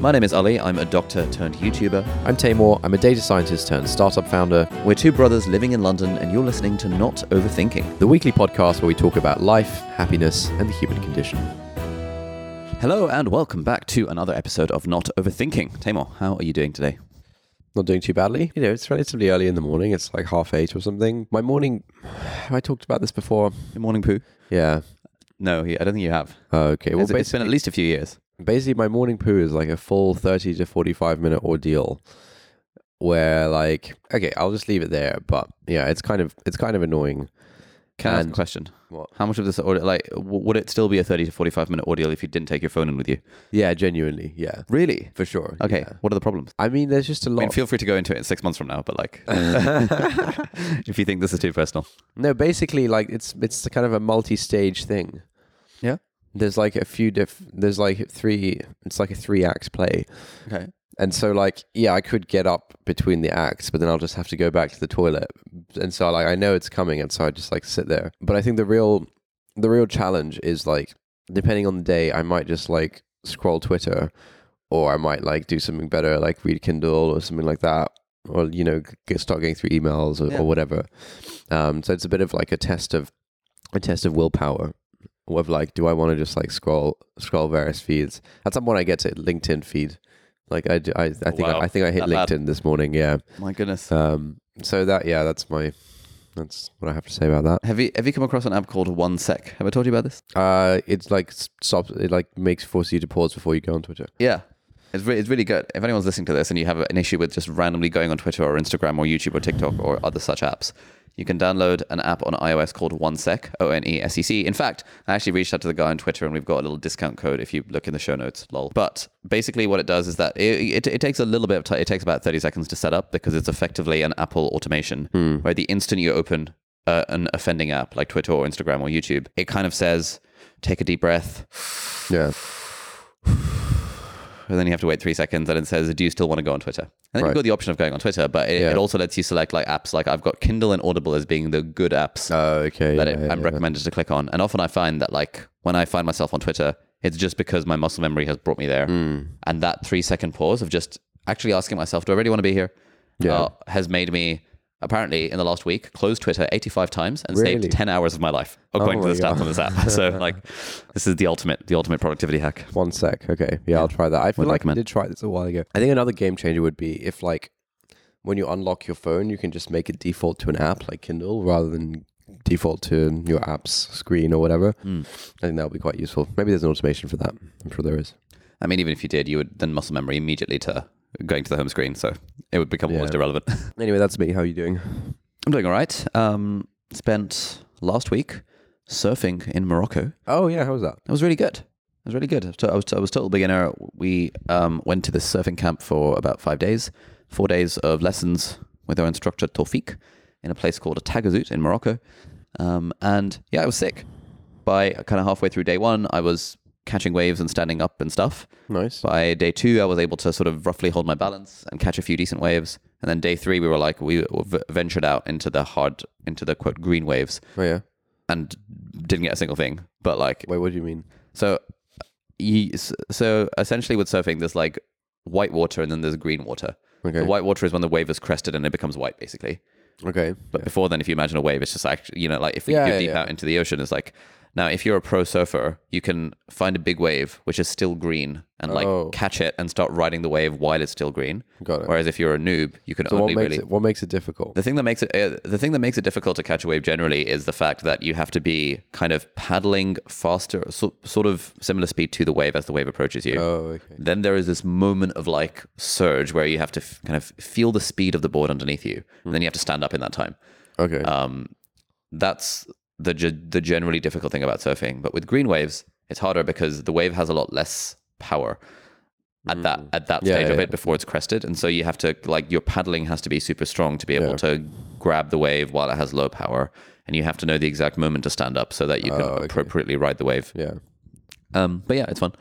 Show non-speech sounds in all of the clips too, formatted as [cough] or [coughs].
My name is Ali. I'm a doctor turned YouTuber. I'm Taimur. I'm a data scientist turned startup founder. We're two brothers living in London, and you're listening to Not Overthinking. The weekly podcast where we talk about life, happiness, and the human condition. Hello, and welcome back to another episode of Not Overthinking. Taimur, how are you doing today? Not doing too badly. You know, it's relatively early in the morning. It's like half eight or something. My morning. Have I talked about this before? Your morning poo? Yeah. No, I don't think you have. Oh, okay. Well, it's, it's been at least a few years. Basically, my morning poo is like a full 30 to 45 minute ordeal where, like, okay, I'll just leave it there. But yeah, it's kind of it's kind of annoying. Can I ask a question? What? How much of this order, like, w- would it still be a 30 to 45 minute ordeal if you didn't take your phone in with you? Yeah, genuinely. Yeah, Really? for sure. Okay. yeah. What are the problems? I mean, there's just a lot. mean, feel free to go into it in six months from now, but like, [laughs] [laughs] if you think this is too personal. No, basically, like it's it's kind of a multi-stage thing. Yeah? There's like a few diff. There's like three. It's like a three act play, Okay. and so like yeah, I could get up between the acts, but then I'll just have to go back to the toilet, and so like I know it's coming, and so I just like sit there. But I think the real the real challenge is like depending on the day, I might just like scroll Twitter, or I might like do something better, like read Kindle or something like that. Or you know, get, start going through emails or, Yeah. or whatever. Um, so it's a bit of like a test of a test of willpower of like do i want to just like scroll scroll various feeds at some point i get to linkedin feed like i do, I, I think Wow. I, I think i hit bad? linkedin this morning yeah My goodness. um so that yeah that's my that's what i have to say about that Have you have you come across an app called One Sec? Have I told you about this? uh it's like stops it like makes force you to pause before you go on twitter Yeah. It's, re- it's really good. If anyone's listening to this and you have an issue with just randomly going on Twitter or Instagram or YouTube or TikTok or other such apps, you can download an app on iOS called OneSec, O N E S E C. In fact, I actually reached out to the guy on Twitter and we've got a little discount code if you look in the show notes, lol. But basically, what it does is that it, it, it takes a little bit of time. It takes about 30 seconds to set up because it's effectively an Apple automation where the instant you open uh, an offending app like Twitter or Instagram or YouTube, it kind of says, take a deep breath. yeah and then you have to wait three seconds and it says do you still want to go on twitter and then Right. you've got the option of going on twitter but it, Yeah. it also lets you select like apps like i've got kindle and audible as being the good apps oh okay that yeah, it, yeah, i'm recommended to click on and often i find that like when i find myself on twitter it's just because my muscle memory has brought me there Hmm. and that three second pause of just actually asking myself do i really want to be here Yeah. uh, has made me apparently in the last week closed twitter 85 times and Really? saved 10 hours of my life according to my the stats God. on this app so [laughs] like this is the ultimate the ultimate productivity hack One sec. Okay. Yeah, I'll try that. I feel Would like recommend. I did try this a while ago. I think another game changer would be if like when you unlock your phone, you can just make it default to an app like Kindle rather than default to your app's screen or whatever. Hmm. I think that would be quite useful. Maybe there's an automation for that. I'm sure there is. I mean, even if you did, you would then muscle memory immediately to going to the home screen, so it would become almost irrelevant. [laughs] Anyway, that's me. How are you doing? I'm doing all right. Um, spent last week surfing in Morocco. Oh yeah, how was that? It was really good. It was really good. So I was, I was total beginner. We um, went to this surfing camp for about five days, four days of lessons with our instructor Tawfiq in a place called Taghazout in Morocco. Um, and yeah, I was sick. By kind of halfway through day one, I was catching waves and standing up and stuff. Nice. By day two, I was able to sort of roughly hold my balance and catch a few decent waves. And then day three, we were like, we v- ventured out into the hard, into the quote green waves Oh yeah. and didn't get a single thing. But like, Wait, what do you mean? so, you, so essentially with surfing, there's like white water and then there's green water. Okay. The white water is when the wave is crested and it becomes white, basically. Okay. But before then, if you imagine a wave, it's just like, you know, like if we Yeah, go yeah, deep yeah. out into the ocean, it's like, now if you're a pro surfer, you can find a big wave, which is still green, and like Oh. catch it and start riding the wave while it's still green. Got it. Whereas if you're a noob, you can So what only makes really. it what makes it difficult? The thing that makes it uh, the thing that makes it difficult to catch a wave generally is the fact that you have to be kind of paddling faster, so, sort of similar speed to the wave as the wave approaches you. Oh, okay. Then there is this moment of like surge where you have to f- kind of feel the speed of the board underneath you, and then you have to stand up in that time. Okay. Um, that's the the generally difficult thing about surfing. But with green waves, it's harder because the wave has a lot less power at that at that Mm. Yeah, stage yeah, of yeah. it before it's crested, and so you have to like your paddling has to be super strong to be able Yeah. to grab the wave while it has low power, and you have to know the exact moment to stand up so that you can Oh, okay. appropriately ride the wave. yeah. Um, but yeah, it's fun.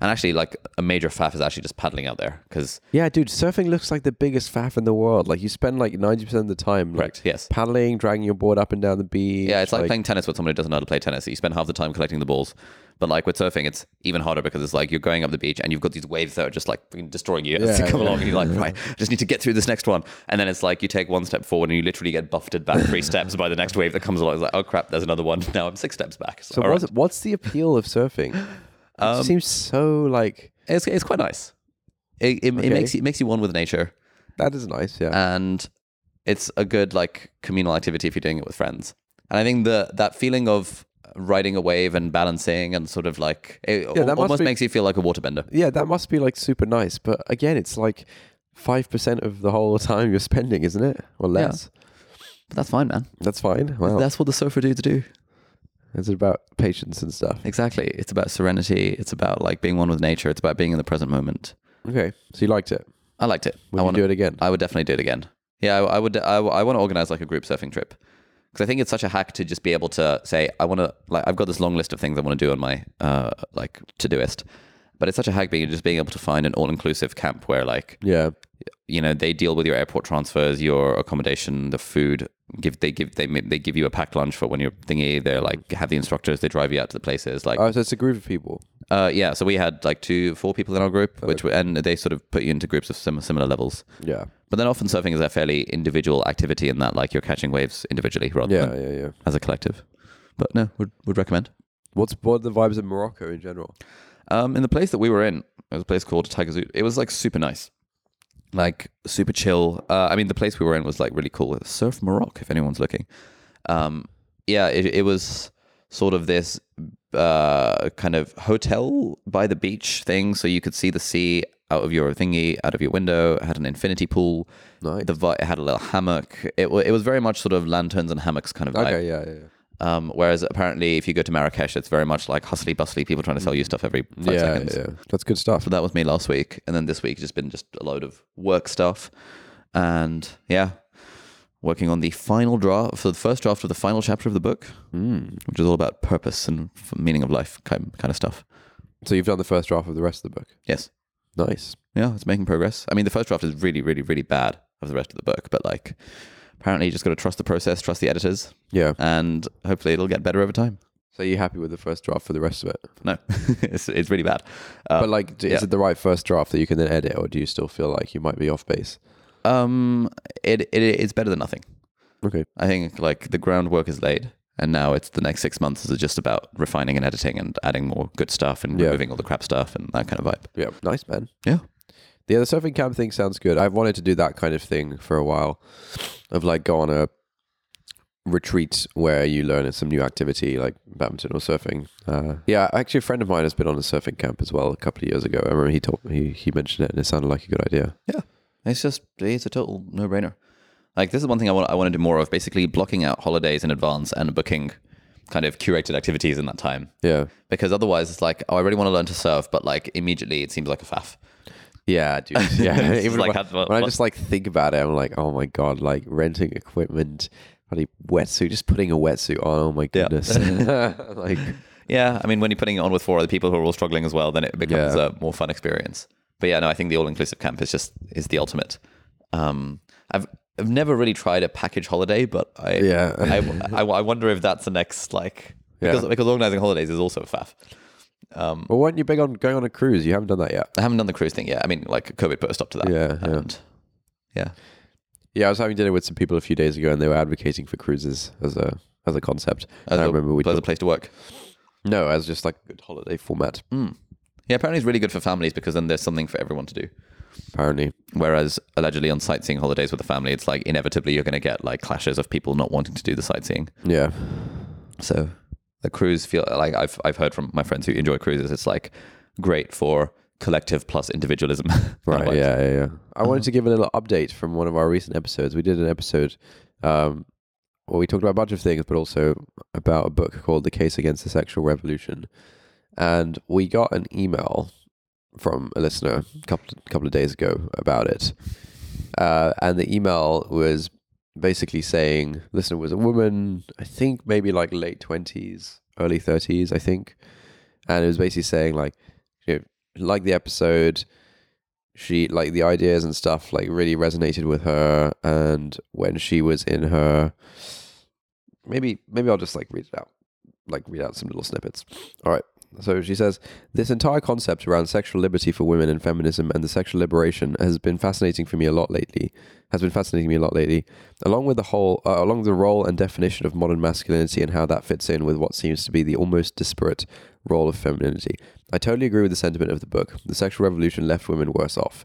And actually, like a major faff is actually just paddling out there because Yeah, dude, surfing looks like the biggest faff in the world. Like you spend like ninety percent of the time like correct, yes, paddling, dragging your board up and down the beach. yeah, it's like, playing tennis with someone who doesn't know how to play tennis. You spend half the time collecting the balls, but like with surfing, it's even harder because it's like you're going up the beach and you've got these waves that are just like freaking destroying you as Yeah, you come yeah. along. And you're like, right, I just need to get through this next one, and then it's like you take one step forward and you literally get buffeted back three [laughs] steps by the next wave that comes along. It's like, oh crap, there's another one. [laughs] Now I'm six steps back. So all what's right. what's the appeal of surfing? It Um, seems so like It's it's quite nice. It, it, Okay. it makes you it makes you one with nature, that is nice. Yeah, and it's a good like communal activity if you're doing it with friends. And I think the that feeling of riding a wave and balancing and sort of like it that almost be- makes you feel like a waterbender. yeah, that must be like super nice. But again, it's like five percent of the whole [laughs] time you're spending, isn't it, or Yeah. less? But that's fine, man. That's fine. Wow, That's what the surfer dudes do. It's about patience and stuff. Exactly. It's about serenity. It's about like being one with nature. It's about being in the present moment. Okay, so you liked it. I liked it. Would I want to do it again? I would definitely do it again. Yeah, I, I would. I, I want to organize like a group surfing trip because I think it's such a hack to just be able to say I want to like I've got this long list of things I want to do on my uh like Todoist, but it's such a hack being just being able to find an all inclusive camp where like Yeah, you know they deal with your airport transfers, your accommodation, the food. Give they give they they give you a packed lunch for when you're thingy. They're like have the instructors. They drive you out to the places. Like oh, so it's a group of people. uh yeah. So we had like two four people in our group, which were, and they sort of put you into groups of sim- similar levels. Yeah, But then often surfing is a fairly individual activity in that like you're catching waves individually rather yeah, than yeah, yeah. as a collective. But no, would would recommend. What's what are the vibes of Morocco in general? Um, in the place that we were in, it was a place called Taghazout. It was like super nice, like super chill. Uh, I mean, the place we were in was like really cool. Surf Morocco, if anyone's looking. Um, yeah, it, it was sort of this uh, kind of hotel by the beach thing, so you could see the sea out of your thingy, out of your window. It had an infinity pool. Nice. The vi- it had a little hammock. It, it was very much sort of lanterns and hammocks kind of vibe. Okay, yeah, yeah, yeah. Um, whereas apparently, if you go to Marrakesh, it's very much like hustly bustly, people trying to sell you stuff every five yeah, seconds. yeah. That's good stuff. So that was me last week, and then this week it's just been just a load of work stuff, and yeah, working on the final draft for the first draft of the final chapter of the book, Mm. which is all about purpose and meaning of life kind kind of stuff. So you've done the first draft of the rest of the book. Yes, Nice. yeah, it's making progress. I mean, the first draft is really, really, really bad of the rest of the book, but like, apparently, you just got to trust the process, trust the editors, Yeah. and hopefully, it'll get better over time. So you're happy with the first draft for the rest of it? No, [laughs] it's it's really bad. Uh, but like, d- yeah. is it the right first draft that you can then edit, or do you still feel like you might be off base? Um, it, it it's better than nothing. Okay. I think like the groundwork is laid, and now it's the next six months is just about refining and editing and adding more good stuff and Yeah. removing all the crap stuff and that kind of vibe. Yeah. Nice, man. Yeah. Yeah, the surfing camp thing sounds good. I've wanted to do that kind of thing for a while, of like go on a retreat where you learn some new activity like badminton or surfing. Uh, yeah, actually, a friend of mine has been on a surfing camp as well a couple of years ago. I remember he told he he mentioned it, and it sounded like a good idea. Yeah, it's just it's a total no brainer. Like this is one thing I want I want to do more of. Basically, blocking out holidays in advance and booking kind of curated activities in that time. Yeah. Because otherwise, it's like oh, I really want to learn to surf, but like immediately it seems like a faff. Yeah, dude. [laughs] Yeah, even like, when, how- when I just like think about it, I'm like, oh my god, like renting equipment, bloody wetsuit, just putting a wetsuit on. Oh my Yeah. goodness, [laughs] [laughs] like Yeah, I mean, when you're putting it on with four other people who are all struggling as well, then it becomes Yeah. a more fun experience. But yeah, no, I think the all-inclusive camp is just is the ultimate. Um, I've I've never really tried a package holiday, but I Yeah. I, I, I wonder if that's the next like because Yeah. because organizing holidays is also a faff. Um, well, weren't you big on going on a cruise? You haven't done that yet. I haven't done the cruise thing yet. I mean, like COVID put a stop to that. Yeah, yeah. and yeah, Yeah, I was having dinner with some people a few days ago, and they were advocating for cruises as a as a concept. as And I a, remember we as a place to work. no as just like a good holiday format. Mm. Yeah, apparently it's really good for families because then there's something for everyone to do. Apparently, Whereas allegedly on sightseeing holidays with a family, it's like inevitably you're going to get like clashes of people not wanting to do the sightseeing. yeah, So the cruise feel like I've I've heard from my friends who enjoy cruises. It's like great for collective plus individualism. [laughs] right, yeah, yeah, yeah. I wanted to give a little update from one of our recent episodes. We did an episode um, where we talked about a bunch of things, but also about a book called "The Case Against the Sexual Revolution," and we got an email from a listener a couple couple of days ago about it, uh, and the email was basically saying listener was a woman, I think maybe like late twenties, early thirties, I think, and it was basically saying like, you know, liked the episode. She like the ideas and stuff like really resonated with her. And when she was in her, maybe maybe I'll just like read it out, like read out some little snippets. All right. So she says, This entire concept around sexual liberty for women and feminism and the sexual liberation has been fascinating for me a lot lately. Has been fascinating me a lot lately, along with the whole, uh, along the role and definition of modern masculinity and how that fits in with what seems to be the almost disparate role of femininity. I totally agree with the sentiment of the book. The sexual revolution left women worse off.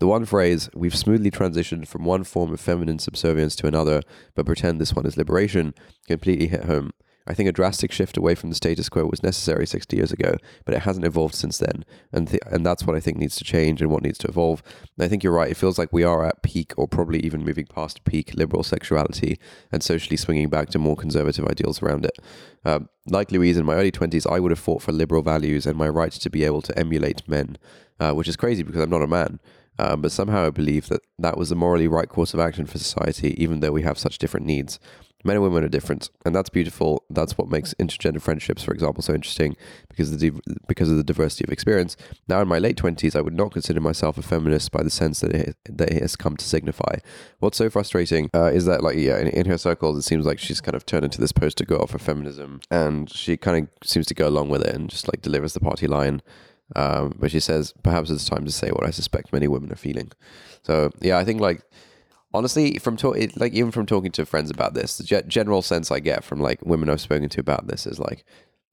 The one phrase, we've smoothly transitioned from one form of feminine subservience to another, but pretend this one is liberation, completely hit home. I think a drastic shift away from the status quo was necessary 60 years ago, but it hasn't evolved since then. And th- and that's what I think needs to change and what needs to evolve. And I think you're right. It feels like we are at peak or probably even moving past peak liberal sexuality and socially swinging back to more conservative ideals around it. Um, like Louise, in my early 20s, I would have fought for liberal values and my right to be able to emulate men, uh, which is crazy because I'm not a man. Um, but somehow I believe that that was the morally right course of action for society, even though we have such different needs men and women are different, and that's beautiful. That's what makes intergender friendships, for example, so interesting because of the because of the diversity of experience. Now, in my late twenties, I would not consider myself a feminist by the sense that it, that it has come to signify. What's so frustrating uh, is that, like, yeah, in, in her circles, it seems like she's kind of turned into this poster girl for feminism, and she kind of seems to go along with it and just like delivers the party line. Um, but she says, perhaps it's time to say what I suspect many women are feeling. So, yeah, I think like honestly, from talk, like even from talking to friends about this, the ge- general sense I get from like women I've spoken to about this is like,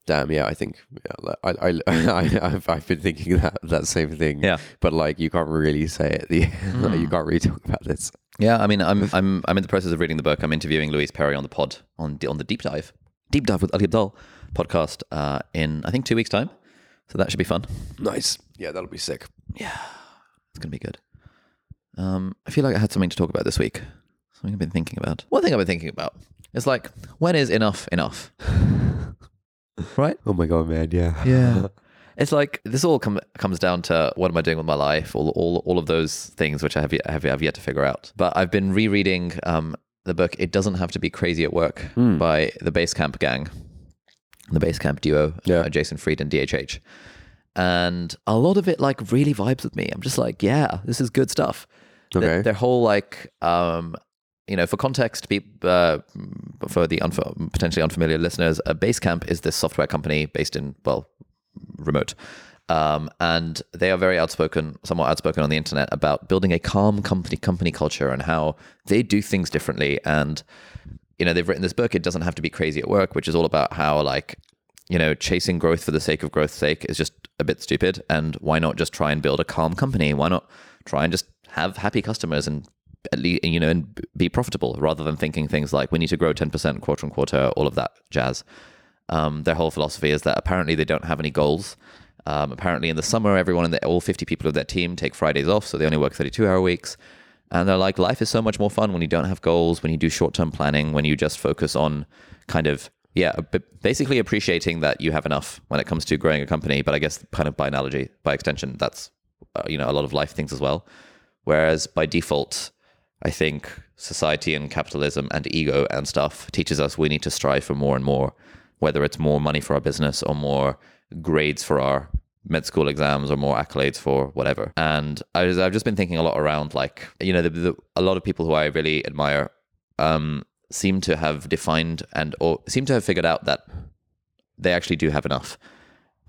damn, yeah, I think yeah, I, I, [laughs] I, I've been thinking that that same thing. Yeah. but like you can't really say it. The [laughs] like, you can't really talk about this. Yeah, I mean, I'm I'm I'm in the process of reading the book. I'm interviewing Louise Perry on the pod on on the deep dive, deep dive with Ali Abdaal podcast uh, in I think two weeks time. So that should be fun. Nice. Yeah, that'll be sick. Yeah, it's gonna be good. Um, I feel like I had something to talk about this week. Something I've been thinking about. One thing I've been thinking about is like, when is enough enough? [laughs] right? Oh my god, man. Yeah. Yeah. [laughs] It's like this all com- comes down to what am I doing with my life? All, all, all of those things which I have, yet, have, have yet to figure out. But I've been rereading um, the book "It Doesn't Have to Be Crazy at Work" by the Basecamp gang, the Basecamp duo, Yeah. uh, Jason Fried and DHH, and a lot of it like really vibes with me. I'm just like, yeah, this is good stuff. Their- Okay. Their, whole like, um, you know, for context, be, uh, for the unf- potentially unfamiliar listeners, uh, Basecamp is this software company based in well, remote. Um, and they are very outspoken, somewhat outspoken on the internet about building a calm company company culture and how they do things differently. And you know, they've written this book. It doesn't have to be crazy at work, which is all about how like you know chasing growth for the sake of growth's sake is just a bit stupid. And why not just try and build a calm company? Why not try and just have happy customers and at least you know and be profitable rather than thinking things like we need to grow 10% quarter on quarter all of that jazz. Um, their whole philosophy is that apparently they don't have any goals. Um, apparently in the summer everyone in the, all 50 people of their team take fridays off so they only work 32 hour weeks. And they're like life is so much more fun when you don't have goals when you do short-term planning when you just focus on kind of yeah basically appreciating that you have enough when it comes to growing a company. But i guess kind of by analogy by extension that's uh, you know a lot of life things as well whereas by default I think society and capitalism and ego and stuff teaches us we need to strive for more and more, whether it's more money for our business or more grades for our med school exams or more accolades for whatever. And I was, I've just been thinking a lot around like, you know, the, the, a lot of people who I really admire um, seem to have defined and or seem to have figured out that they actually do have enough.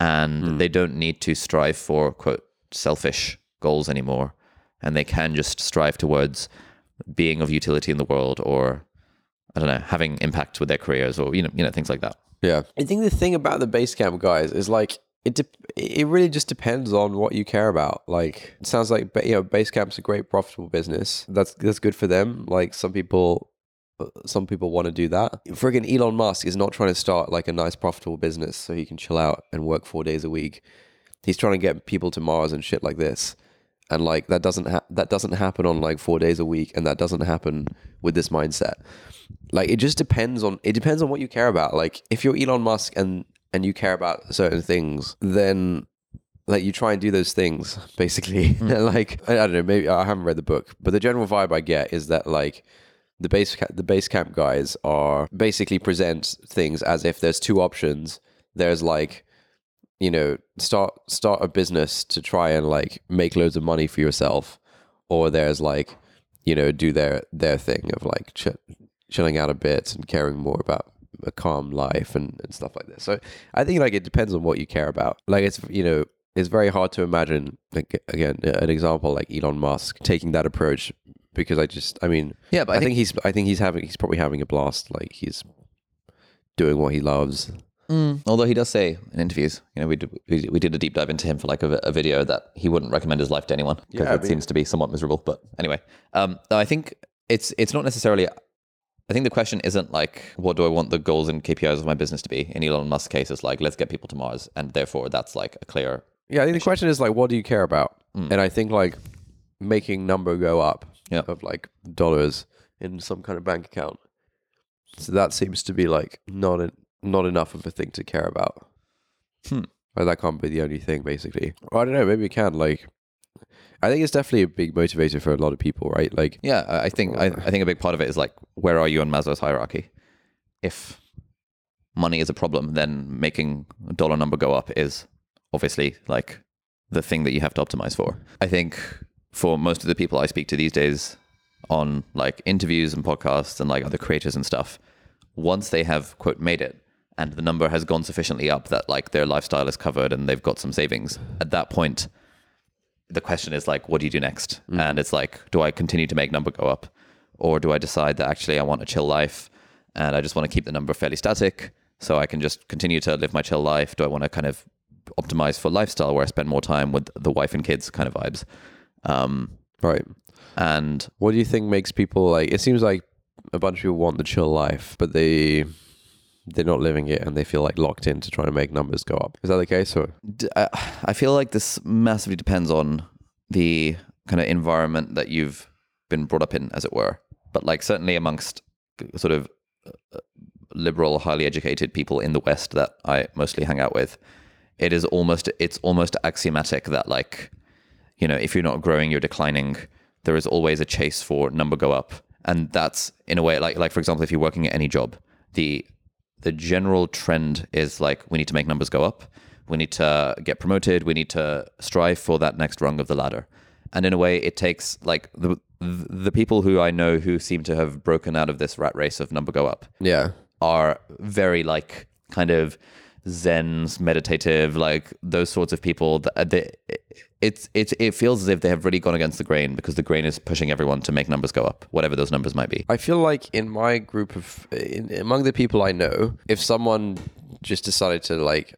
And they don't need to strive for quote selfish goals anymore and they can just strive towards being of utility in the world or I don't know, having impact with their careers or you know, you know things like that. Yeah. I think the thing about the Basecamp guys is like it de- it really just depends on what you care about. Like it sounds like ba- you know Basecamp's a great profitable business. That's that's good for them. Like some people uh, some people want to do that. Friggin' Elon Musk is not trying to start like a nice profitable business so he can chill out and work 4 days a week. He's trying to get people to Mars and shit like this. And like that doesn't ha- that doesn't happen on like 4 days a week and that doesn't happen with this mindset. Like it just depends on it depends on what you care about. Like if you're elon musk and and you care about certain things then like you try and do those things [laughs] basically. Hmm. [laughs] Like I, I don't know maybe i haven't read the book but the general vibe i get is that like the base ca- the base camp guys are basically present things as if there's two options. There's like you know, start start a business to try and like make loads of money for yourself, or there's like, you know, do their their thing of like ch- chilling out a bit and caring more about a calm life and, and stuff like this. So I think like it depends on what you care about. Like it's you know it's very hard to imagine like again an example like Elon Musk taking that approach because I just I mean Yeah, but I, I think, he's I think he's having he's probably having a blast like he's doing what he loves. Mm. Although he does say in interviews, you know, we did, we, we did a deep dive into him for like a, a video that he wouldn't recommend his life to anyone because Yeah, it mean- seems to be somewhat miserable. But anyway, um, I think it's it's not necessarily. I think the question isn't like what do I want the goals and KPIs of my business to be. In Elon Musk's case, it's like let's get people to Mars, and therefore that's like a clear. Yeah, I think the question is like what do you care about? And I think like making number go up Yeah. of like dollars in some kind of bank account. So that seems to be like not a, not enough of a thing to care about. Hmm. Like that can't be the only thing, basically. Or I don't know. Maybe it can. Like, I think it's definitely a big motivator for a lot of people, right? Like, Yeah, I think I, I think a big part of it is like where are you on Maslow's hierarchy? If money is a problem, then making a dollar number go up is obviously like the thing that you have to optimize for. I think for most of the people I speak to these days on like interviews and podcasts and like other creators and stuff, once they have quote made it and the number has gone sufficiently up that like their lifestyle is covered and they've got some savings, at that point the question is like, what do you do next? And it's like, do I continue to make number go up, or do I decide that actually I want a chill life and I just want to keep the number fairly static so I can just continue to live my chill life? Do I want to kind of optimize for lifestyle where I spend more time with the wife and kids kind of vibes? Um, right. and What do you think makes people like? It seems like a bunch of people want the chill life, but they they're not living it, and they feel like locked in to try to make numbers go up. Is that the case? Or d- I feel like this massively depends on the kind of environment that you've been brought up in, as it were. But like certainly amongst sort of uh, liberal, highly educated people in the West that I mostly hang out with, it is almost it's almost axiomatic that like you know if you're not growing, you're declining. There is always a chase for number go up, and that's in a way like like for example, if you're working at any job, the the general trend is like we need to make numbers go up. We need to get promoted. We need to strive for that next rung of the ladder. And in a way, it takes like the the people who I know who seem to have broken out of this rat race of number go up yeah, are very like kind of zens, meditative, like those sorts of people. That uh, they, it's it's it feels as if they have really gone against the grain because the grain is pushing everyone to make numbers go up, whatever those numbers might be. I feel like in my group of in, among the people I know, if someone just decided to like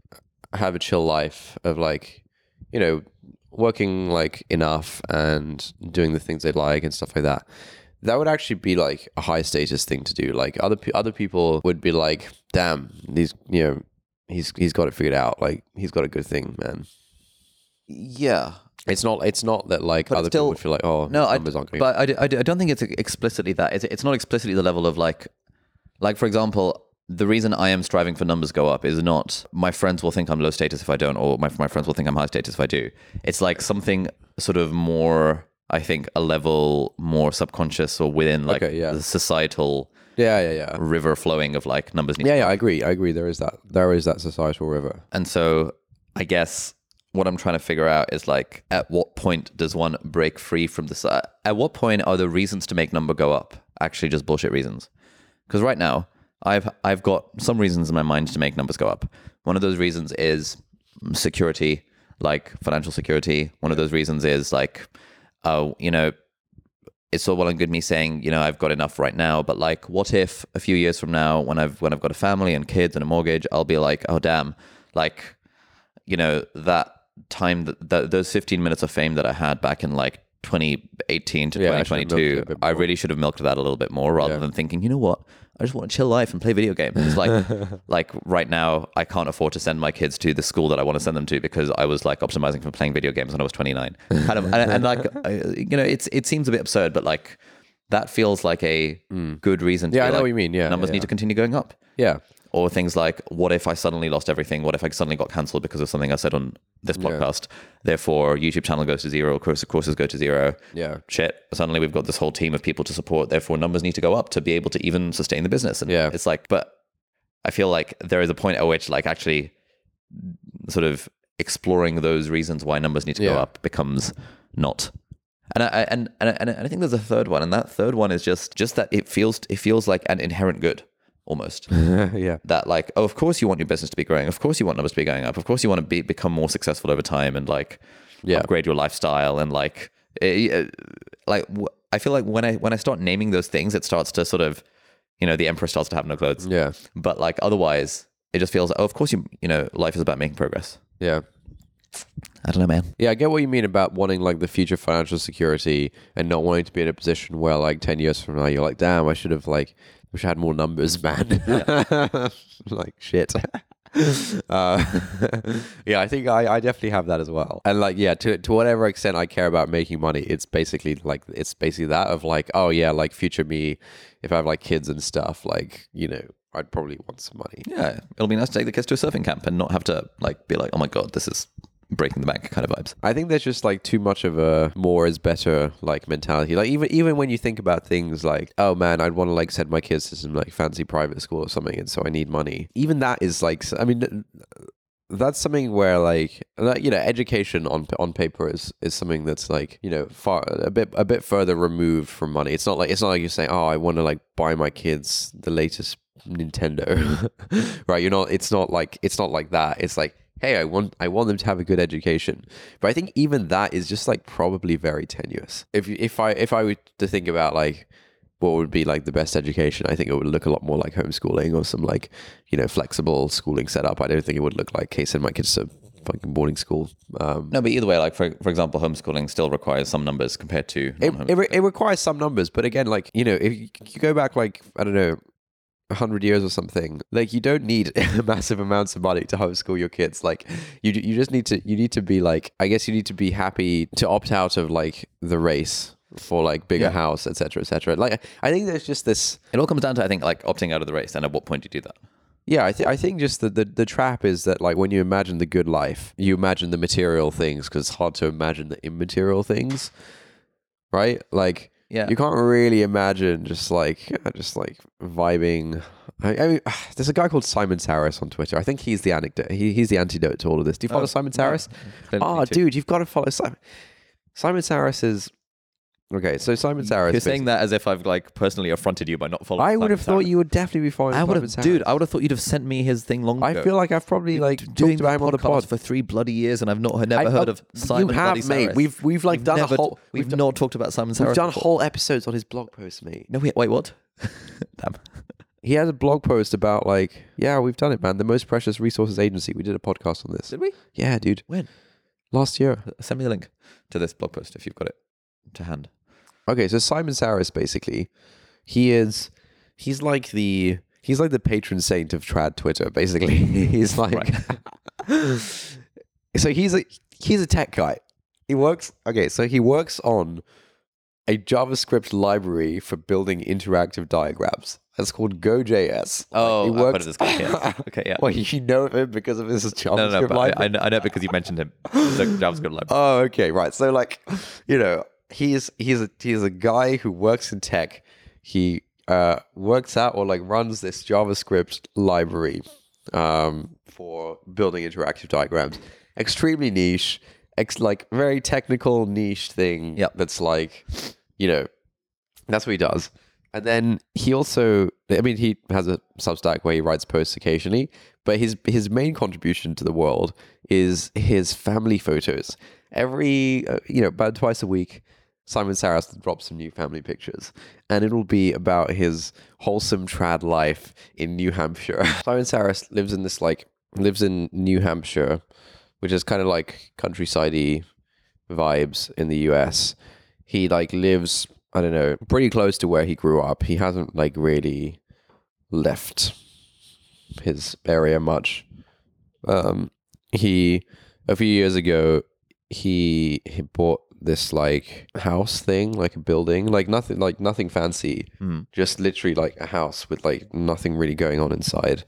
have a chill life of like, you know, working like enough and doing the things they like and stuff like that, that would actually be like a high status thing to do. Like other other people would be like, "Damn, these you know, he's he's got it figured out. Like he's got a good thing, man." Yeah, It's not it's not that like But other still- people would feel like, "Oh, no, I, numbers aren't going." but I, I I don't think it's explicitly that. It's, it's not explicitly the level of like, like for example, the reason I am striving for numbers go up is not my friends will think I'm low status if I don't, or my my friends will think I'm high status if I do. It's like something sort of more, I think, a level more subconscious or within like Okay, yeah. the societal yeah, yeah, yeah. river flowing of like numbers. Need Yeah, yeah, I agree. I agree. There is that. There is that societal river. And so I guess what I'm trying to figure out is like, at what point does one break free from this? uh, At what point are the reasons to make number go up actually just bullshit reasons? Because right now, I've I've got some reasons in my mind to make numbers go up. One of those reasons is security, like financial security. One of those reasons is like, oh, you know, it's all well and good me saying, you know, I've got enough right now, but like, what if a few years from now, when I've when I've got a family and kids and a mortgage, I'll be like, oh damn, like, you know, that time that, that those 15 minutes of fame that I had back in like 2018 to Yeah, I should have milked it a 2022, bit I really should have milked that a little bit more rather Yeah. than thinking, you know what, I just want to chill life and play video games. It's like, [laughs] like right now, I can't afford to send my kids to the school that I want to send them to because I was like optimizing for playing video games when I was 29. Kind of, and, and like, [laughs] uh, you know, it's it seems a bit absurd, but like that feels like a mm. good reason. To Yeah, I know like, what you mean. Yeah, numbers yeah, need to continue going up. Yeah. Or things like, what if I suddenly lost everything? What if I suddenly got cancelled because of something I said on this podcast? Therefore, YouTube channel goes to zero, course courses go to zero. Yeah. Shit. Suddenly we've got this whole team of people to support. Therefore, numbers need to go up to be able to even sustain the business. And Yeah. it's like, but I feel like there is a point at which, like, actually, sort of exploring those reasons why numbers need to go up becomes not. And I, I- and and and I think there's a third one, and that third one is just just that it feels it feels like an inherent good almost. [laughs] yeah. that like oh of course you want your business to be growing of course you want numbers to be going up of course you want to be become more successful over time and like Yeah. upgrade your lifestyle and like eh, eh, like w- I feel like when I when I start naming those things it starts to sort of you know the emperor starts to have no clothes Yeah. but like otherwise it just feels like oh of course you you know life is about making progress Yeah. I don't know man Yeah, I get what you mean about wanting like the future financial security and not wanting to be in a position where like ten years from now you're like, damn, I should have like wish I had more numbers, man. [laughs] like shit. [laughs] uh, [laughs] yeah, I think I, I definitely have that as well. And like, yeah, to to whatever extent I care about making money, it's basically like it's basically that of like, oh yeah, like future me, if I have like kids and stuff, like you know, I'd probably want some money. yeah it'll be nice to take the kids to a surfing camp and not have to like be like oh my god this is breaking the bank kind of vibes I think there's just like too much of a more is better like mentality. Like even even when you think about things like, oh man, I'd want to like send my kids to some like fancy private school or something, and so I need money. Even that is like, I mean, that's something where like you know, education on on paper is is something that's like you know far a bit a bit further removed from money. It's not like it's not like you're saying, oh, I want to like buy my kids the latest Nintendo, [laughs] right? You're not. It's not like it's not like that. It's like hey, I want I want them to have a good education. But I think even that is just like probably very tenuous. If if I if I were to think about like what would be like the best education, I think it would look a lot more like homeschooling or some like you know flexible schooling setup. I don't think it would look like hey, send my kids to fucking boarding school. Um, no but either way like for for example homeschooling still requires some numbers compared to it, it, re- it requires some numbers, but again, like you know, if you, you go back like I don't know. 100 years or something like you don't need [laughs] massive amounts of money to homeschool your kids. Like you you just need to you need to be like i guess you need to be happy to opt out of like the race for like bigger Yeah. house etc etc like i think there's just this it all comes down to I think like opting out of the race and at what point do you do that? Yeah i, th- I think just the, the the trap is that like when you imagine the good life you imagine the material things because it's hard to imagine the immaterial things right? Like yeah You can't really imagine just like just like vibing. I, I mean, [sighs] there's a guy called Simon Sarris on Twitter. I think he's the anecdote. He, he's the antidote to all of this. Do you follow Oh, Simon no. Sarris? Oh, ah, dude, you've got to follow Simon. Simon Sarris is okay. So Simon Sarris. You're saying that as if I've like personally affronted you by not following. I would Simon have thought you would definitely be following. I would Simon have, dude. I would have thought you'd have sent me his thing long I ago. feel like I've probably like doing talked about him on the pod. podcast for three bloody years, and I've not never I- heard of Simon. You have, bloody mate. Sarris. We've we've like We've done never- a whole. We've, done- not talked about Simon We've done before. whole episodes on his blog post, mate. No, wait, wait, what? [laughs] Damn. He has a blog post about like, yeah, we've done it, man. The most precious resources agency. We did a podcast on this. Did we? Yeah, dude. When? Last year. Send me the link to this blog post if you've got it to hand. Okay, so Simon Sarris basically, he is he's like the he's like the patron saint of trad Twitter. Basically, [laughs] he's like [laughs] so he's a he's a tech guy. He works okay, so he works on a JavaScript library for building interactive diagrams. That's called GoJS. Oh, he works. of this guy. Yeah. [laughs] Okay, yeah. Well, you know him because of his JavaScript no, no, no. But library. I, I, know, I know because you mentioned him. The JavaScript library. Oh, okay, right. So like, you know, he's he's a he's a guy who works in tech. He uh, works out or like runs this JavaScript library um, for building interactive diagrams. Extremely niche, ex- like very technical niche thing. Yep. That's like, you know, that's what he does. And then he also, I mean, he has a Substack where he writes posts occasionally, but his his main contribution to the world is his family photos. Every, uh, you know, about twice a week, Simon Sarris drops some new family pictures, and it'll be about his wholesome trad life in New Hampshire. [laughs] Simon Sarris lives in this like lives in New Hampshire, which is kind of like countryside vibes in the US. He like lives, I don't know, pretty close to where he grew up. He hasn't like really left his area much. Um, he a few years ago he he bought this like house thing, like a building, like nothing, like nothing fancy, Mm. just literally like a house with like nothing really going on inside.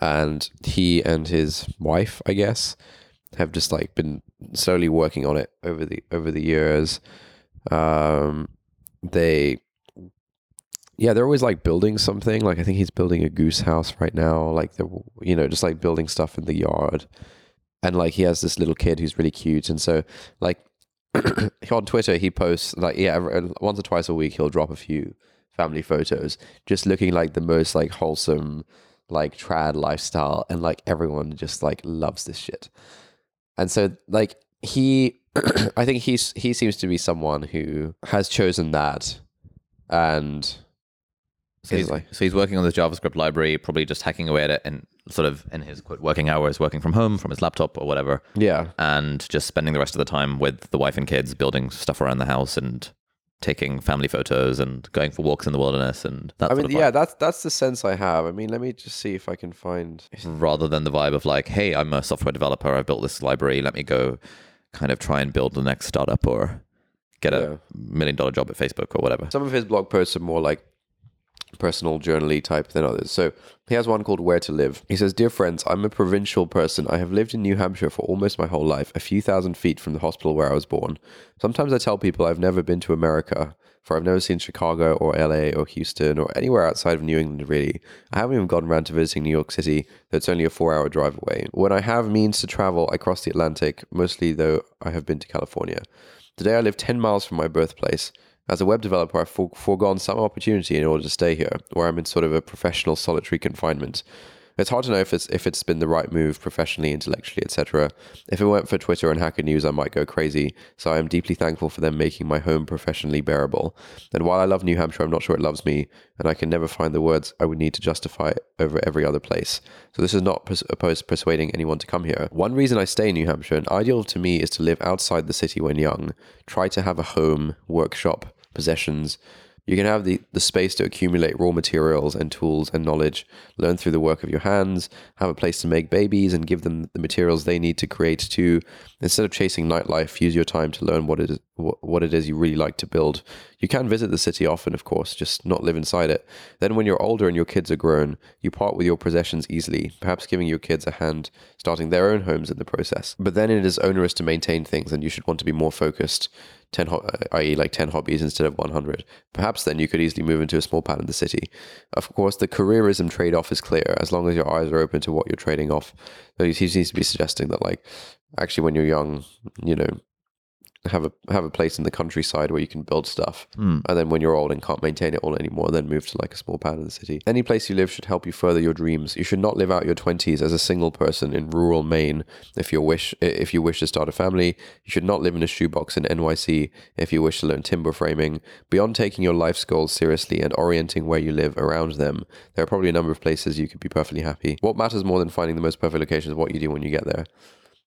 And he and his wife, I guess, have just like been slowly working on it over the over the years. Um, they, yeah, they're always like building something. Like I think he's building a goose house right now. Like they're you know just like building stuff in the yard. and like he has this little kid who's really cute, and so like [coughs] on Twitter he posts like yeah every- uh, once or twice a week he'll drop a few family photos, just looking like the most like wholesome like trad lifestyle, and like everyone just like loves this shit, and so like he. [coughs] I think he's he seems to be someone who has chosen that, and So he's, like so he's working on the JavaScript library, probably just hacking away at it and sort of in his quote working hours, working from home, from his laptop or whatever, yeah, and just spending the rest of the time with the wife and kids, building stuff around the house and taking family photos and going for walks in the wilderness and that I sort mean, yeah, that's that's the sense I have. I mean, let me just see if I can find. [laughs] rather than the vibe of like, hey, I'm a software developer, I've built this library, let me go kind of try and build the next startup or get Yeah. a million dollar job at Facebook or whatever. Some of his blog posts are more like personal journally type than others. So he has one called Where to Live. He says, Dear friends, I'm a provincial person. I have lived in New Hampshire for almost my whole life, a few thousand feet from the hospital where I was born. Sometimes I tell people I've never been to America, for I've never seen Chicago or LA or Houston or anywhere outside of New England, really. I haven't even gotten around to visiting New York City, though it's only a four hour drive away. When I have means to travel, I cross the Atlantic, mostly though I have been to California. Today I live 10 miles from my birthplace. As a web developer, I've for- foregone some opportunity in order to stay here, where I'm in sort of a professional solitary confinement. It's hard to know if it's if it's been the right move professionally, intellectually, etc. If it weren't for Twitter and Hacker News, I might go crazy. So I am deeply thankful for them making my home professionally bearable. And while I love New Hampshire, I'm not sure it loves me, and I can never find the words I would need to justify it over every other place. So this is not pers- opposed to persuading anyone to come here. One reason I stay in New Hampshire, and ideal to me, is to live outside the city when young. Try to have a home, workshop, possessions. You can have the, the space to accumulate raw materials and tools and knowledge, learn through the work of your hands, have a place to make babies and give them the materials they need to create too. Instead of chasing nightlife, use your time to learn what it is what, it is you really like to build. You can visit the city often, of course, just not live inside it. Then when you're older and your kids are grown, you part with your possessions easily, perhaps giving your kids a hand starting their own homes in the process. But then it is onerous to maintain things and you should want to be more focused 10 ho- uh, i.e. like 10 hobbies instead of 100 perhaps then you could easily move into a small part of the city of course the careerism trade-off is clear as long as your eyes are open to what you're trading off so he seems to be suggesting that like actually when you're young you know have a have a place in the countryside where you can build stuff. Hmm. And then when you're old and can't maintain it all anymore then move to like a small pad in the city. Any place you live should help you further your dreams. You should not live out your 20s as a single person in rural maine if you wish if you wish to start a family. You should not live in a shoebox in nyc if you wish to learn timber framing. Beyond taking your life's goals seriously and orienting where you live around them there are probably a number of places you could be perfectly happy. What matters more than finding the most perfect location is what you do when you get there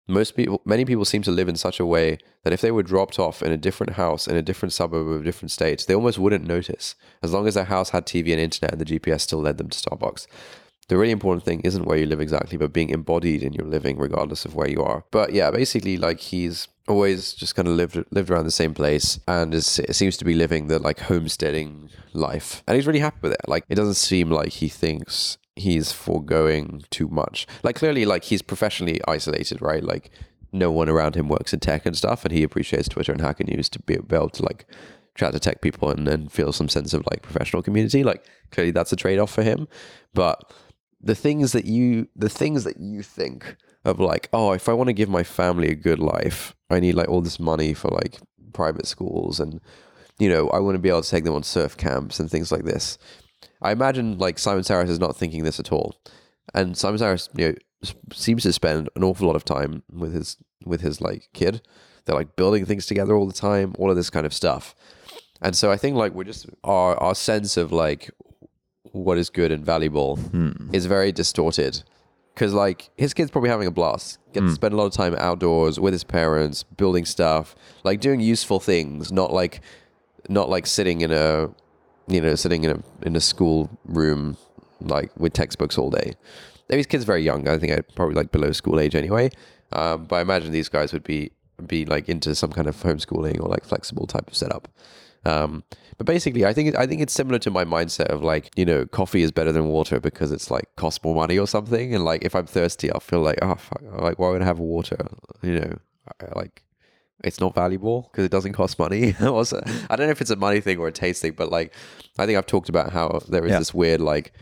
most people many people seem to live in such a way that if they were dropped off in a different house in a different suburb of a different state they almost wouldn't notice. As long as their house had tv and internet and the gps still led them to starbucks. The really important thing isn't where you live exactly but being embodied in your living regardless of where you are. But yeah basically like he's always just kind of lived lived around the same place and is, it seems to be living the like homesteading life. And he's really happy with it. Like it doesn't seem like he thinks he's foregoing too much. Like clearly, like he's professionally isolated, right? Like no one around him works in tech and stuff, and he appreciates Twitter and Hacker News to be able to like chat to tech people and then feel some sense of like professional community. Like clearly, that's a trade off for him. But the things that you, the things that you think of, like, oh, if I want to give my family a good life, I need like all this money for like private schools and you know, I want to be able to take them on surf camps and things like this. I imagine like Simon Sarris is not thinking this at all, and Simon Sarris, you know, seems to spend an awful lot of time with his with his like kid. They're like building things together all the time, all of this kind of stuff. And so I think like we're just our our sense of like what is good and valuable hmm. is very distorted. Because like his kid's probably having a blast, get to hmm. spend a lot of time outdoors with his parents, building stuff, like doing useful things, not like not like sitting in a you know sitting in a in a school room like with textbooks all day. These kids are very young. I think I'd probably like below school age anyway. Um, but I imagine these guys would be be like into some kind of homeschooling or like flexible type of setup. Um, but basically, I think I think it's similar to my mindset of like you know coffee is better than water because it's like costs more money or something. And like if I'm thirsty, I'll feel like oh fuck, like why would I have water? You know, I- like it's not valuable because it doesn't cost money. [laughs] also, I don't know if it's a money thing or a taste thing, but like I think I've talked about how there is Yeah. this weird like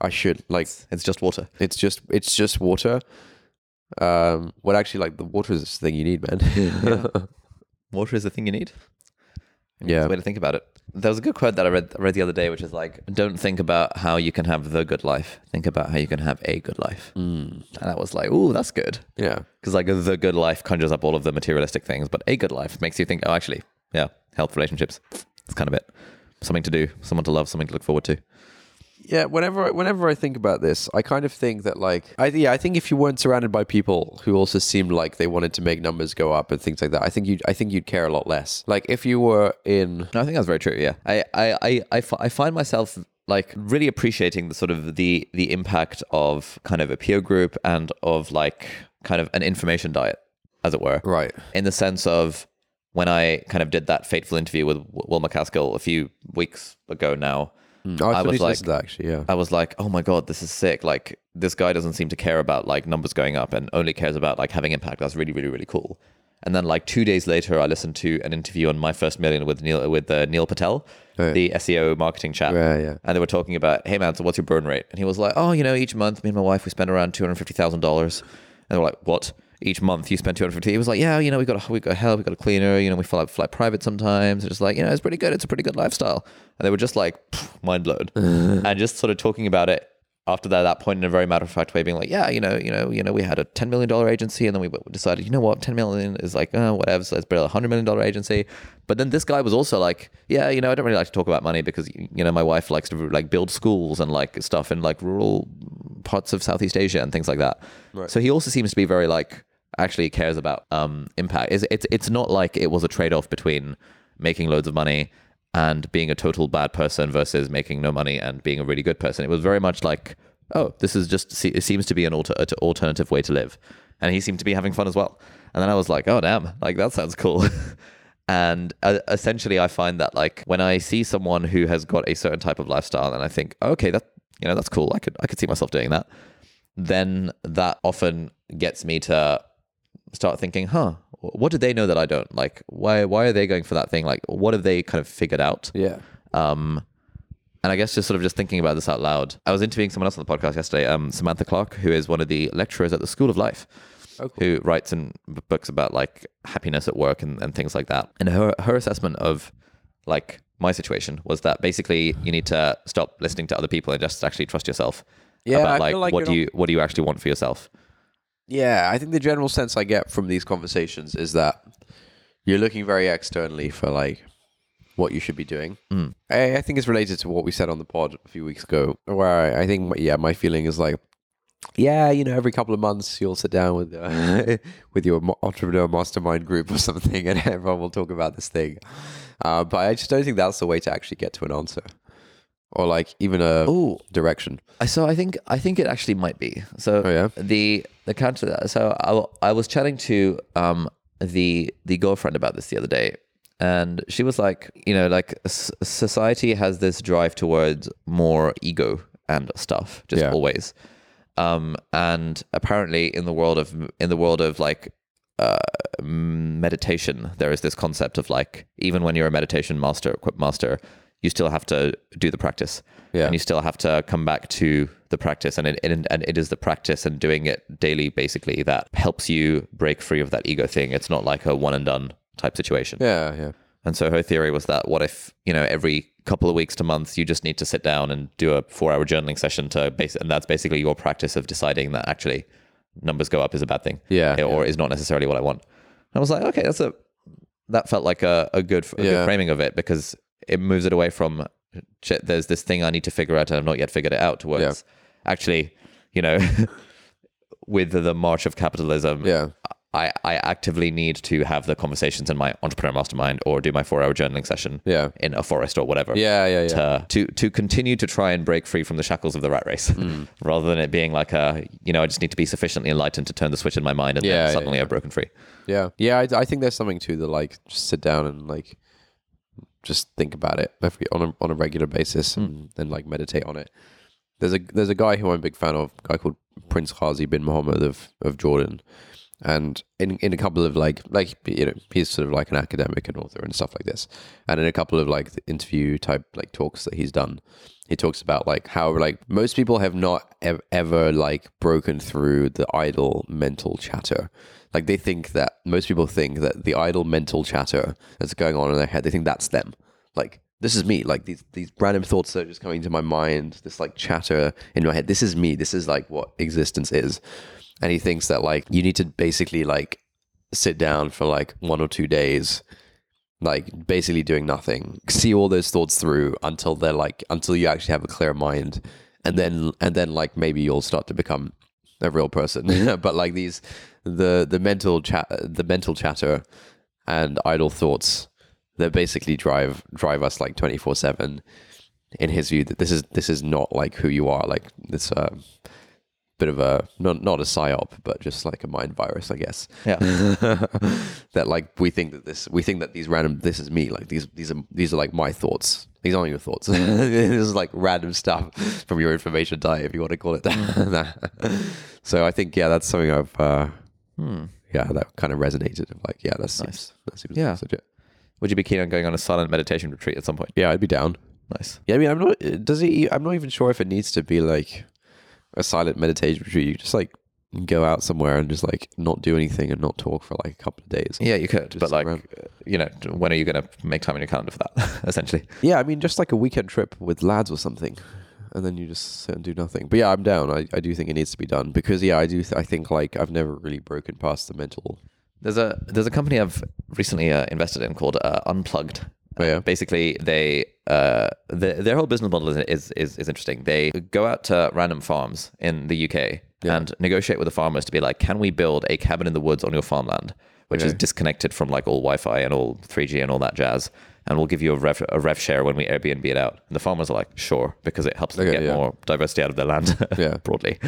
I should like It's just water. it's just it's just water. Um, well, actually, like the water is the thing you need, man. [laughs] Water is the thing you need. Yeah. That's a way to think about it. There was a good quote that I read I read the other day, which is like, "Don't think about how you can have the good life. Think about how you can have a good life." Mm. And that was like, "Ooh, that's good." yeah. Because like the good life conjures up all of the materialistic things, but a good life makes you think, "Oh, actually, yeah, health, relationships, it's kind of it. Something to do, someone to love, something to look forward to." Yeah, whenever whenever I think about this, I kind of think that like I yeah, I think if you weren't surrounded by people who also seemed like they wanted to make numbers go up and things like that, I think you I think you'd care a lot less. Like if you were in No, I think that's very true. Yeah, I, I, I, I, find myself like really appreciating the sort of the the impact of kind of a peer group and of like kind of an information diet, as it were. right, In the sense of when I kind of did that fateful interview with Will MacAskill a few weeks ago now. Mm. I, I was like that actually, yeah. I was like, oh my god, this is sick. Like this guy doesn't seem to care about like numbers going up and only cares about like having impact. That's really, really, really cool. And then like two days later, I listened to an interview on My First Million with Neil with uh, Neil Patel, Oh, the SEO marketing chap. Yeah, yeah. And they were talking about, hey man, so what's your burn rate? And he was like, oh, you know, each month, me and my wife, we spend around two hundred fifty thousand dollars. And they were like, what? Each month you spend two hundred fifty. He was like, yeah, you know, we got a, we got help, we got a cleaner, you know, we fly fly private sometimes. It's just like, you know, it's pretty good. It's a pretty good lifestyle. And they were just like, mind blown, [laughs] and just sort of talking about it after that, that point in a very matter of fact way, being like, yeah, you know, you know, you know, we had a ten million dollar agency, and then we decided, you know what, ten million is like, uh, whatever, so let's build a hundred million dollar agency. But then this guy was also like, yeah, you know, I don't really like to talk about money because you know my wife likes to like build schools and like stuff in like rural parts of Southeast Asia and things like that. Right. So he also seems to be very like actually cares about um impact. It's it's it's not like it was a trade off between making loads of money and being a total bad person versus making no money and being a really good person. It was very much like, oh, this is just it seems to be an alter, alternative way to live, and he seemed to be having fun as well. And then I was like, oh damn, like that sounds cool. [laughs] and uh, essentially, I find that like when I see someone who has got a certain type of lifestyle, and I think, okay, that you know that's cool. I could I could see myself doing that. Then that often gets me to start thinking, huh, what do they know that I don't? Like, why why are they going for that thing? Like, what have they kind of figured out? Yeah. Um, and I guess just sort of just thinking about this out loud. I was interviewing someone else on the podcast yesterday, um, Samantha Clarke, who is one of the lecturers at the School of Life, Oh, cool. who writes in books about like happiness at work and, and things like that. And her her assessment of like my situation was that basically you need to stop listening to other people and just actually trust yourself. Yeah, about like, like what do you what do you actually want for yourself? Yeah, I think the general sense I get from these conversations is that you're looking very externally for like what you should be doing. Mm. I, I think it's related to what we said on the pod a few weeks ago, where I, I think yeah, my feeling is like, yeah, you know, every couple of months you'll sit down with uh, [laughs] with your entrepreneur mastermind group or [laughs] something, and everyone will talk about this thing. Uh, but I just don't think that's the way to actually get to an answer, or like even a Oh, direction. So I think I think it actually might be. So Oh, yeah? the the counter to that. So I, I was chatting to um the the girlfriend about this the other day, and she was like, you know, like society has this drive towards more ego and stuff, just Yeah. always. Um, and apparently in the world of in the world of like uh, meditation, there is this concept of like even when you're a meditation master, equip master, you still have to do the practice, Yeah. and you still have to come back to the practice, and it, and and it is the practice and doing it daily, basically, that helps you break free of that ego thing. It's not like a one and done type situation. Yeah, yeah. And so her theory was that what if, you know, every couple of weeks to months, you just need to sit down and do a four hour journaling session to base, and that's basically your practice of deciding that actually numbers go up is a bad thing. Yeah, Or is not necessarily what I want. And I was like, okay, that's a, that felt like a, a good, a Yeah. good framing of it because it moves it away from there's this thing I need to figure out and I've not yet figured it out towards actually, you know, [laughs] with the march of capitalism, Yeah. I, I actively need to have the conversations in my entrepreneur mastermind or do my four hour journaling session Yeah. in a forest or whatever. Yeah, yeah, yeah. To, to to continue to try and break free from the shackles of the rat race, Mm. [laughs] rather than it being like a you know I just need to be sufficiently enlightened to turn the switch in my mind and Yeah, then yeah, suddenly yeah. I've broken free. Yeah, yeah. I, I think there's something to the like just sit down and like just think about it every, on a on a regular basis and hmm. then like meditate on it. There's a there's a guy who I'm a big fan of, a guy called Prince Ghazi bin Mohammed of of Jordan, and in in a couple of like like you know he's sort of like an academic and author and stuff like this, and in a couple of like interview type like talks that he's done, he talks about like how like most people have not ev- ever like broken through the idle mental chatter. Like they think that most people think that the idle mental chatter that's going on in their head, they think that's them. Like this is me. Like these these random thoughts that are just coming to my mind, this like chatter in my head. This is me. This is like what existence is. And he thinks that like you need to basically like sit down for like one or two days like basically doing nothing. See all those thoughts through until they're like until you actually have a clear mind. And then and then like maybe you'll start to become a real person. [laughs] But like these the the mental chat the mental chatter and idle thoughts that basically drive drive us like 24 7 in his view that this is this is not like who you are. Like this uh bit of a not not a psyop but just like a mind virus i guess Yeah. [laughs] that like we think that this we think that these random this is me like these these are these are like my thoughts these aren't your thoughts [laughs] this is like random stuff from your information diet if you want to call it that [laughs] so i think yeah that's something i've uh yeah that kind of resonated like yeah that's Hmm. Nice. that seems Yeah. legit. Would you be keen on going on a silent meditation retreat at some point? yeah i'd be down Nice. yeah i mean i'm not does it i'm not even sure if it needs to be like a silent meditation retreat you just like go out somewhere and just like not do anything and not talk for like a couple of days Yeah, you could, Just but like, around. uh, you know, when are you going to make time in your calendar for that? [laughs] essentially. Yeah, I mean, just like a weekend trip with lads or something, and then you just sit and do nothing. But yeah, I'm down. I, I do think it needs to be done because yeah, I do. Th- I think like I've never really broken past the mental. There's a there's a company I've recently uh, invested in called uh, Unplugged. Oh, yeah? Basically, they uh, the, their whole business model is, is is is interesting. They go out to random farms in the UK and negotiate with the farmers to be like, can we build a cabin in the woods on your farmland, which is disconnected from like all Wi-Fi and all 3G and all that jazz, and we'll give you a rev a rev share when we Airbnb it out. And the farmers are like, sure, because it helps them Okay, get yeah. more diversity out of their land [laughs] Yeah. broadly.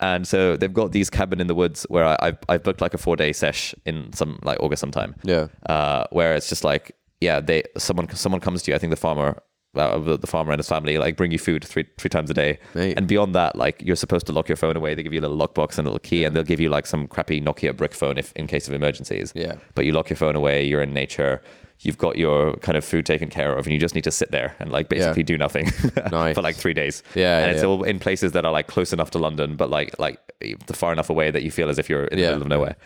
And so they've got these cabin in the woods where I, I've, I've booked like a four day sesh in some like August sometime. Yeah. Uh, where it's just like, yeah, they someone someone comes to you. I think the farmer, uh, the farmer and his family like bring you food three three times a day. And beyond that, like you're supposed to lock your phone away. They give you a little lockbox and a little key, and they'll give you like some crappy Nokia brick phone if in case of emergencies. Yeah. But you lock your phone away. You're in nature. You've got your kind of food taken care of, and you just need to sit there and like basically do nothing [laughs] Nice. for like three days. Yeah, and yeah, it's yeah. all in places that are like close enough to London, but like like far enough away that you feel as if you're in the Yeah. middle of nowhere.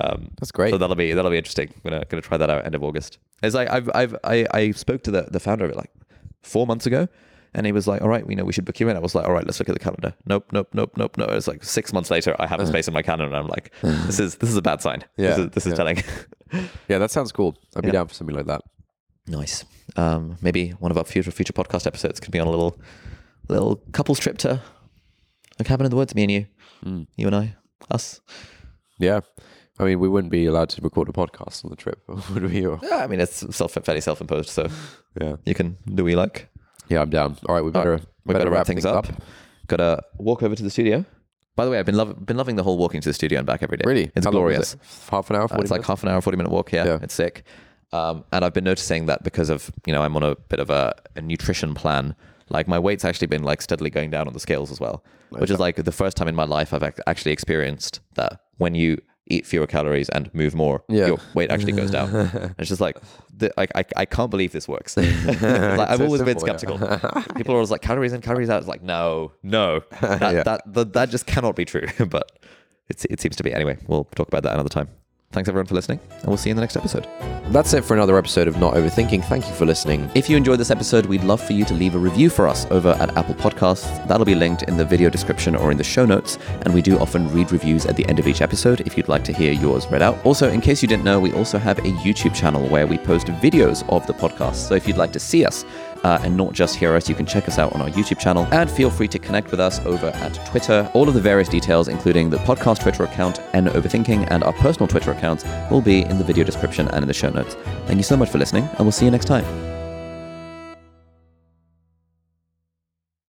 Um, That's great. so that'll be that'll be interesting. I'm gonna gonna try that out end of August. It's like I've I've I, I spoke to the the founder of it like four months ago, and he was like, "All right, we know we should book you in." I was like, "All right, let's look at the calendar." Nope, nope, nope, nope, no. It's like six months later, I have a space in my calendar, and I'm like, [laughs] "This is this is a bad sign. Yeah, this is, this is yeah. telling." [laughs] Yeah, that sounds cool. I'd be Yeah. down for something like that. nice. Um, maybe one of our future future podcast episodes could be on a little little couples trip to a cabin in the woods. Me and you, Hmm. you and I, us. Yeah. I mean, we wouldn't be allowed to record a podcast on the trip, [laughs] would we? Or, Yeah, I mean it's self fairly self imposed, so yeah. you can do what you like. Yeah, I'm down. All right, we better we better, wrap things up. Gotta walk over to the studio. By the way, I've been lov- been loving the whole walking to the studio and back every day. Really? it's How glorious. it? Half an hour, Uh, 40 it's like minutes? half an hour, forty minute walk. Yeah, Yeah. it's sick. Um, and I've been noticing that because of you know I'm on a bit of a, a nutrition plan. Like my weight's actually been like steadily going down on the scales as well, which is like the first time in my life I've ac- actually experienced that when you eat fewer calories and move more, Yeah. your weight actually goes down. [laughs] And it's just like, the, like I, I can't believe this works. [laughs] [laughs] like, I've so always been simple, yeah. skeptical. People are always like calories in, calories out. It's like no, no, that, Yeah. that, that that just cannot be true. but it's, it seems to be anyway. We'll talk about that another time. Thanks everyone for listening, and we'll see you in the next episode. That's it for another episode of Not Overthinking. Thank you for listening. If you enjoyed this episode, we'd love for you to leave a review for us over at Apple Podcasts. That'll be linked in the video description or in the show notes. And we do often read reviews at the end of each episode if you'd like to hear yours read out. Also, in case you didn't know, we also have a YouTube channel where we post videos of the podcast. So if you'd like to see us, uh, and not just hear us, you can check us out on our YouTube channel and feel free to connect with us over at Twitter. All of the various details, including the podcast Twitter account and Overthinking and our personal Twitter accounts, will be in the video description and in the show notes. Thank you so much for listening, and we'll see you next time.